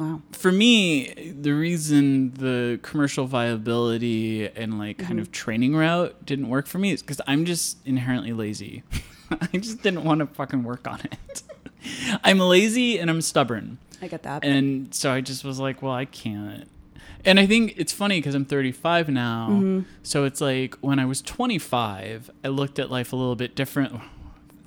Wow.
For me, the reason the commercial viability and like kind
Mm-hmm.
of training route didn't work for me is because I'm just inherently lazy. [LAUGHS] I just didn't want to fucking work on it. [LAUGHS] I'm lazy and I'm stubborn.
I get that.
And so I just was like, well, I can't. And I think it's funny because I'm 35 now.
Mm-hmm.
So it's like when I was 25, I looked at life a little bit different,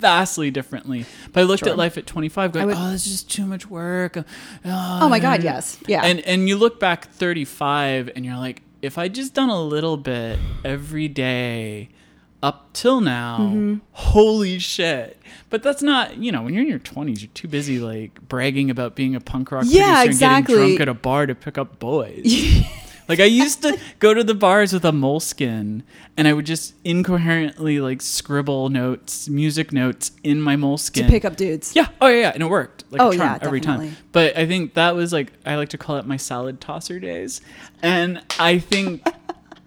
vastly differently. But I looked
Sure.
at life at 25 going,
would-
oh, it's just too much work.
Oh my God, yes. Yeah.
And, and you look back 35 and you're like, if I just done a little bit every day up till now,
Mm-hmm.
holy shit. But that's not, you know, when you're in your 20s, you're too busy like bragging about being a punk rock
Yeah,
producer
exactly.
and getting drunk at a bar to pick up boys. [LAUGHS] like I used to go to the bars with a moleskin and I would just incoherently like scribble notes, music notes in my moleskin.
to pick up dudes.
Yeah. Oh yeah, yeah. And it worked. Like
Oh, yeah,
every
definitely.
time. But I think that was like I like to call it my salad tosser days. And I think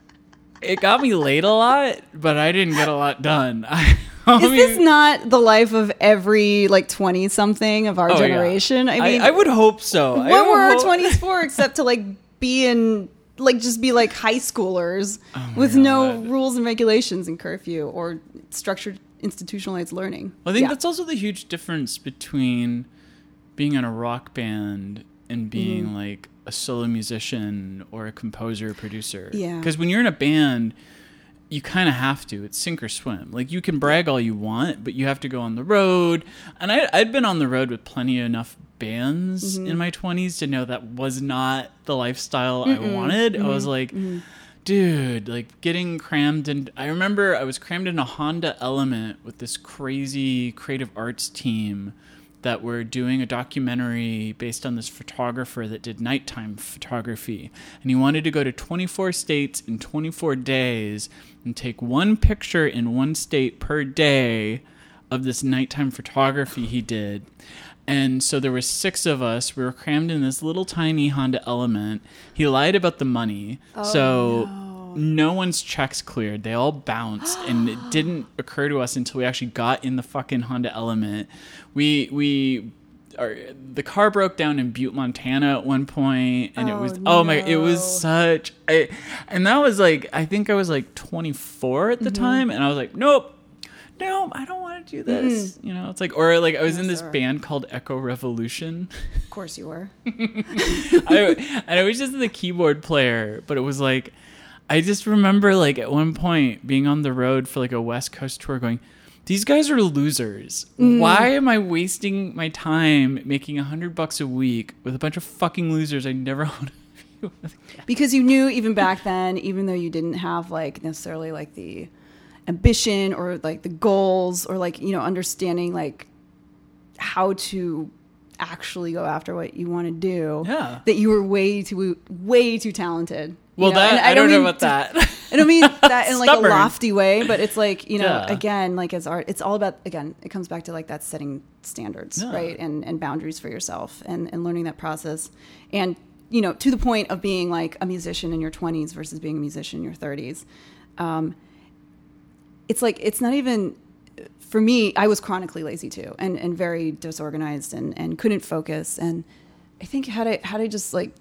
[LAUGHS] it got me late a lot, but I didn't get a lot done. I, [LAUGHS] I
Is this not the life of every like twenty something of our
oh, yeah.
generation? I mean,
I, would hope so. I
what were our
hope-
twenties for except to like be in like just be like high schoolers
Oh
with no rules and regulations and curfew or structured institutionalized learning?
I think
Yeah.
that's also the huge difference between being in a rock band and being
Mm-hmm.
like a solo musician or a composer or producer.
Yeah.
Because when you're in a band, you kind of have to. It's sink or swim. Like you can brag all you want, but you have to go on the road. And I, I'd been on the road with plenty enough bands
Mm-hmm.
in my 20s to know that was not the lifestyle I wanted. I
Mm-hmm.
was like, dude, like getting crammed in. I remember I was crammed in a Honda Element with this crazy creative arts team that were doing a documentary based on this photographer that did nighttime photography. And he wanted to go to 24 states in 24 days and take one picture in one state per day of this nighttime photography he did. And so there were six of us. We were crammed in this little tiny Honda Element. He lied about the money. Oh, so no. One's checks cleared. They all bounced and it [GASPS] didn't occur to us until we actually got in the fucking Honda Element. We we our, the car broke down in Butte, Montana at one point, and it
Oh,
was oh my! It was such, I, and that was like I think I was like 24 at the mm-hmm. time, and I was like, nope, no, I don't want to do this. Mm-hmm. You know, it's like, or like I was
No,
in this
sir.
band called Echo Revolution.
Of course you were. [LAUGHS]
I, and I was just the keyboard player, but it was like, I just remember like at one point being on the road for like a West Coast tour going, these guys are losers.
Mm.
Why am I wasting my time making a hundred bucks a week with a bunch of fucking losers I never want to be with?
because you knew even back then even though you didn't have like necessarily like the ambition or like the goals or like you know understanding like how to actually go after what you want to do
Yeah.
that you were way too way too talented
Well,
know?
that
And
I, don't know
mean
about that. [LAUGHS]
I don't mean [LAUGHS] that in like a lofty way, but it's like, you know,
Yeah.
again, like as art, it's all about, again, it comes back to like that setting standards,
Yeah.
right? And, and boundaries for yourself and, and learning that process. And, you know, to the point of being like a musician in your 20s versus being a musician in your 30s. Um, it's like, it's not even, for me, I was chronically lazy too and, and very disorganized and, and couldn't focus. And I think had I, had I just like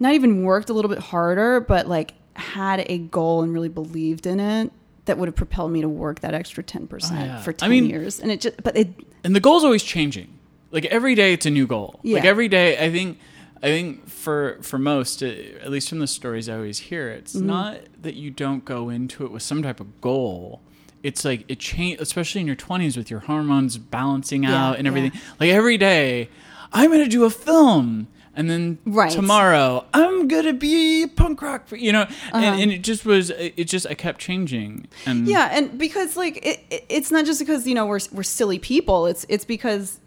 not even worked a little bit harder, but like had a goal and really believed in it, that would have propelled me to work that extra ten percent
Oh, yeah.
for
I
ten
mean-
years. And it just, but it,
and the goal's always changing. Like every day, it's a new goal. Like every day, I think, I think for for most, uh, at least from the stories I always hear, it's
Mm-hmm.
not that you don't go into it with some type of goal. It's like it change, especially in your twenties with your hormones balancing
Yeah,
out and everything.
yeah.
Like every day, I'm gonna do a film. And then
Right.
tomorrow, I'm gonna be punk rock, you know,
Uh-huh.
and, and it just was, it just, I kept changing, and
yeah, and because like it, it, it's not just because you know we're we're silly people. It's it's because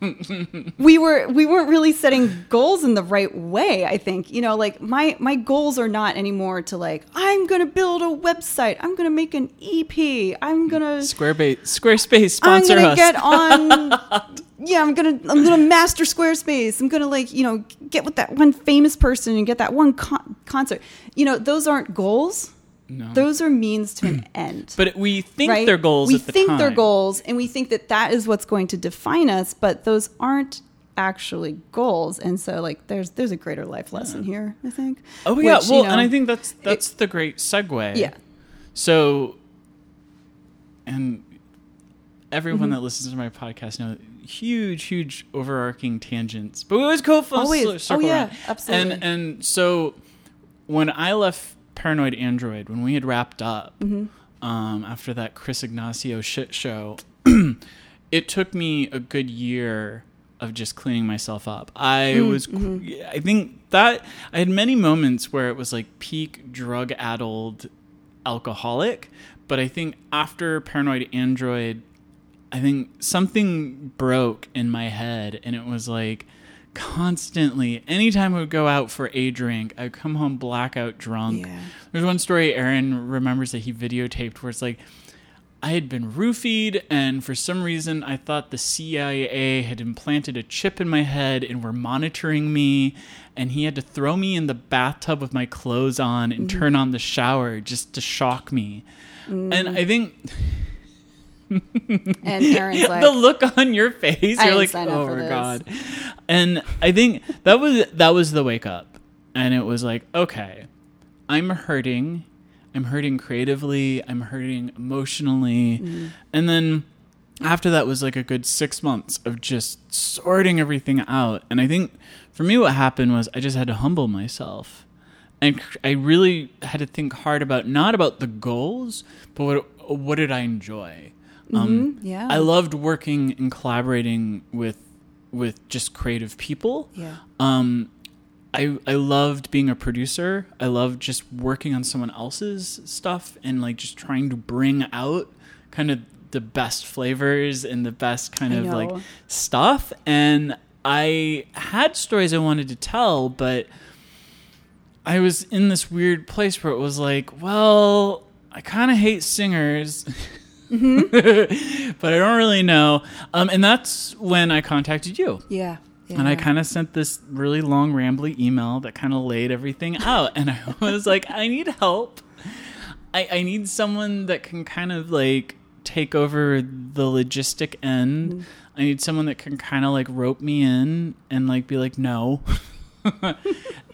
[LAUGHS] we were we weren't really setting goals in the right way. I think you know like my my goals are not anymore to like I'm gonna build a website. I'm gonna make an EP. I'm gonna
Squarespace, Squarespace
I'm
sponsor
gonna
us.
get on. [LAUGHS] yeah, I'm gonna I'm gonna master Squarespace. I'm gonna like you know get with that one famous person and get that one con- concert. You know, those aren't goals.
No.
Those are means to an [CLEARS THROAT] end.
But we think
right?
they're goals.
We
at the
think
time.
they're goals, and we think that that is what's going to define us. But those aren't actually goals. And so, like, there's there's a greater life lesson here. I think.
Oh yeah,
which, you
well,
know,
and I think that's that's the great segue.
yeah.
So, and everyone
Mm-hmm.
that listens to my podcast know huge, huge overarching tangents, but it was cool. for us
Always.
circle
Oh, yeah,
around.
absolutely.
And and so when I left Paranoid Android, when we had wrapped up
Mm-hmm.
um, after that Chris Ignacio shit show, [CLEARS THROAT] it took me a good year of just cleaning myself up. I
Mm,
was,
mm-hmm.
I think that I had many moments where it was like peak drug addled alcoholic, but I think after Paranoid Android, I think something broke in my head and it was like constantly anytime I would go out for a drink, I'd come home blackout drunk.
Yeah.
There's one story Aaron remembers that he videotaped where it's like I had been roofied, and for some reason, I thought the CIA had implanted a chip in my head and were monitoring me. And he had to throw me in the bathtub with my clothes on and mm-hmm. turn on the shower just to shock me. And mm. I think
And Aaron's [LAUGHS] like,
the look on your face,
I
you're like, oh my
this."
god. And I think that was that was the wake up, and it was like, okay, I'm hurting, I'm hurting creatively, I'm hurting emotionally,
Mm-hmm.
and then after that was like a good six months of just sorting everything out. And I think for me, what happened was I just had to humble myself. And I really had to think hard about not about the goals, but what what did I enjoy? Um,
Mhm, yeah.
I loved working and collaborating with with just creative people.
yeah.
Um, I I loved being a producer. I loved just working on someone else's stuff and like just trying to bring out kind of the best flavors and the best kind of like stuff. And I had stories I wanted to tell, but I was in this weird place where it was like, well, I kind of hate singers. [LAUGHS]
Mm-hmm. [LAUGHS]
but I don't really know. Um, and that's when I contacted you.
Yeah.
And I kind of sent this really long, rambly email that kind of laid everything out. And I [LAUGHS] was like, I need help. I, I need someone that can kind of like take over the logistic end.
Mm-hmm.
I need someone that can kind of like rope me in and like be like, no. [LAUGHS]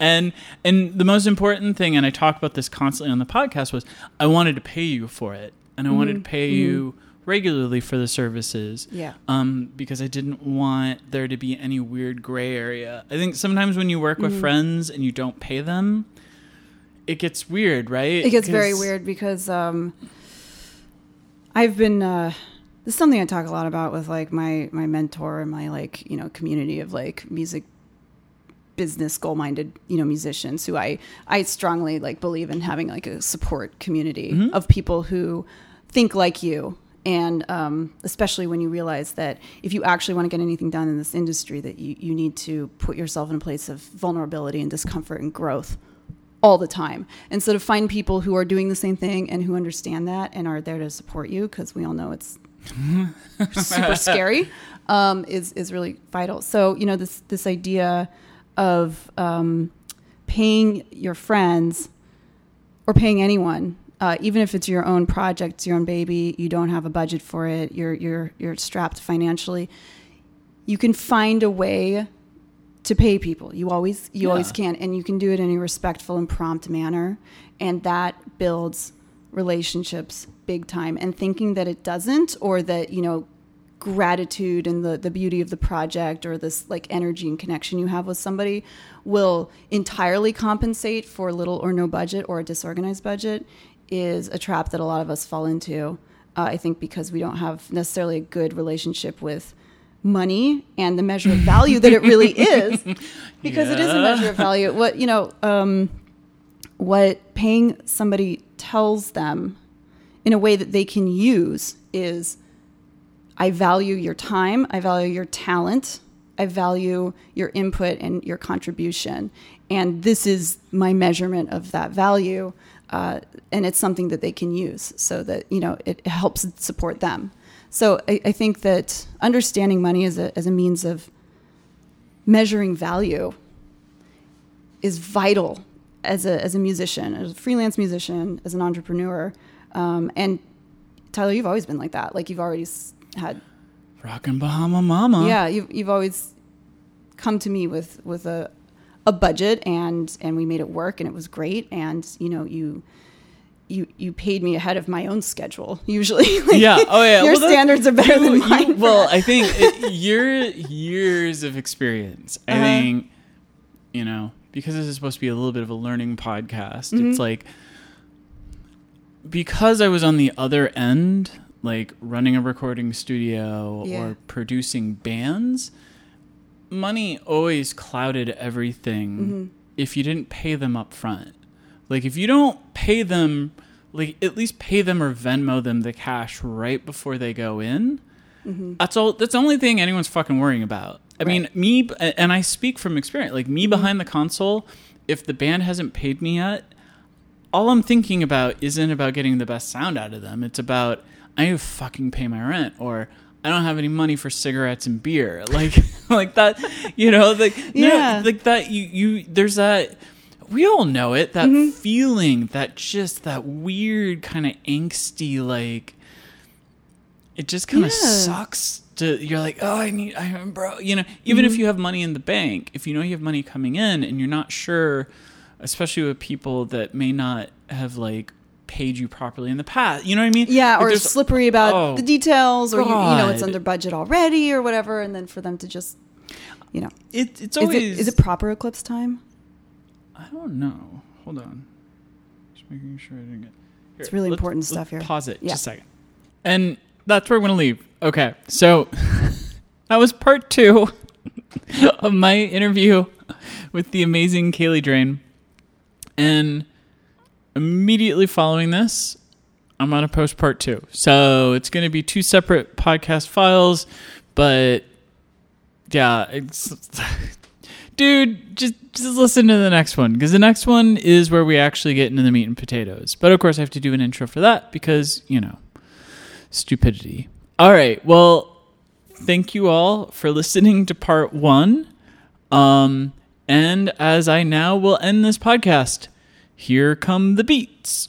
and and the most important thing, and I talk about this constantly on the podcast, was I wanted to pay you for it. And I wanted to pay you regularly for the services.
Yeah.
Um, because I didn't want there to be any weird gray area. I think sometimes when you work with friends and you don't pay them, it gets weird, right?
It gets very weird because um, I've been. Uh, this is something I talk a lot about with like my my mentor and my like you know community of like music business goal minded you know musicians who I I strongly like believe in having like a support community of people who think like you. And um, especially when you realize that if you actually want to get anything done in this industry that you, you need to put yourself in a place of vulnerability and discomfort and growth all the time. And so to find people who are doing the same thing and who understand that and are there to support you because we all know it's super [LAUGHS] scary um, is is really vital. So you know this this idea of um, paying your friends or paying anyone, uh, even if it's your own project, your own baby, you don't have a budget for it, you're you're you're strapped financially. You can find a way to pay people. You always you always can, and you can do it in a respectful and prompt manner, and that builds relationships big time. And thinking that it doesn't, or that you know gratitude and the, the beauty of the project or this like energy and connection you have with somebody will entirely compensate for little or no budget or a disorganized budget is a trap that a lot of us fall into uh, i think because we don't have necessarily a good relationship with money and the measure of value that it really [LAUGHS] is. Because it is a measure of value. What you know um, what paying somebody tells them in a way that they can use is I value your time, I value your talent, I value your input and your contribution. And this is my measurement of that value. Uh, and it's something that they can use so that, you know, it helps support them. So I, I think that understanding money as a, as a means of measuring value is vital as a, as a musician, as a freelance musician, as an entrepreneur. Um, and Tyler, you've always been like that. Like you've always had
Rockin' Bahama Mama.
yeah, you've you've always come to me with with a a budget and and we made it work and it was great and you know you you you paid me ahead of my own schedule [LAUGHS] usually. [LAUGHS] Like,
Yeah. Oh, yeah.
Your
Well,
standards are better
you-
than mine. for
well. I think it, [LAUGHS] your years of experience. I
Uh-huh.
think you know because this is supposed to be a little bit of a learning podcast.
Mm-hmm.
It's like because I was on the other end, like running a recording studio
Yeah.
or producing bands. Money always clouded everything
Mm-hmm.
if you didn't pay them up front. Like if you don't pay them, like at least pay them or Venmo them the cash right before they go in. That's all. That's the only thing anyone's fucking worrying about. I mean, me and I speak from experience. Like me behind the console, if the band hasn't paid me yet, all I'm thinking about isn't about getting the best sound out of them. It's about I need to fucking pay my rent or I don't have any money for cigarettes and beer. [LAUGHS] Like like that, you know, like
Yeah.
no, like that you you there's that we all know it, that
Mm-hmm.
feeling, that just that weird kind of angsty like it just kind of
Yeah.
sucks to you're like oh i need i'm bro you know even
Mm-hmm.
if you have money in the bank if you know you have money coming in and you're not sure especially with people that may not have like paid you properly in the past you know what i mean
yeah,
Like,
or slippery about
oh,
the details, or you, you know it's under budget already, or whatever, and then for them to just, you know,
it, it's
is
always
it is it proper eclipse time?
i don't know hold on just making sure i didn't get
It's really important stuff here.
pause it
Yeah.
just a second and that's where we're gonna leave okay so [LAUGHS] that was part two [LAUGHS] of my interview [LAUGHS] with the amazing Kaylee Drain. And immediately following this, I'm going to post part two. So it's going to be two separate podcast files, but yeah, [LAUGHS] dude, just just listen to the next one because the next one is where we actually get into the meat and potatoes. But of course, I have to do an intro for that because you know, stupidity. All right, well, thank you all for listening to part one. Um, and as I now will end this podcast, here come the beats.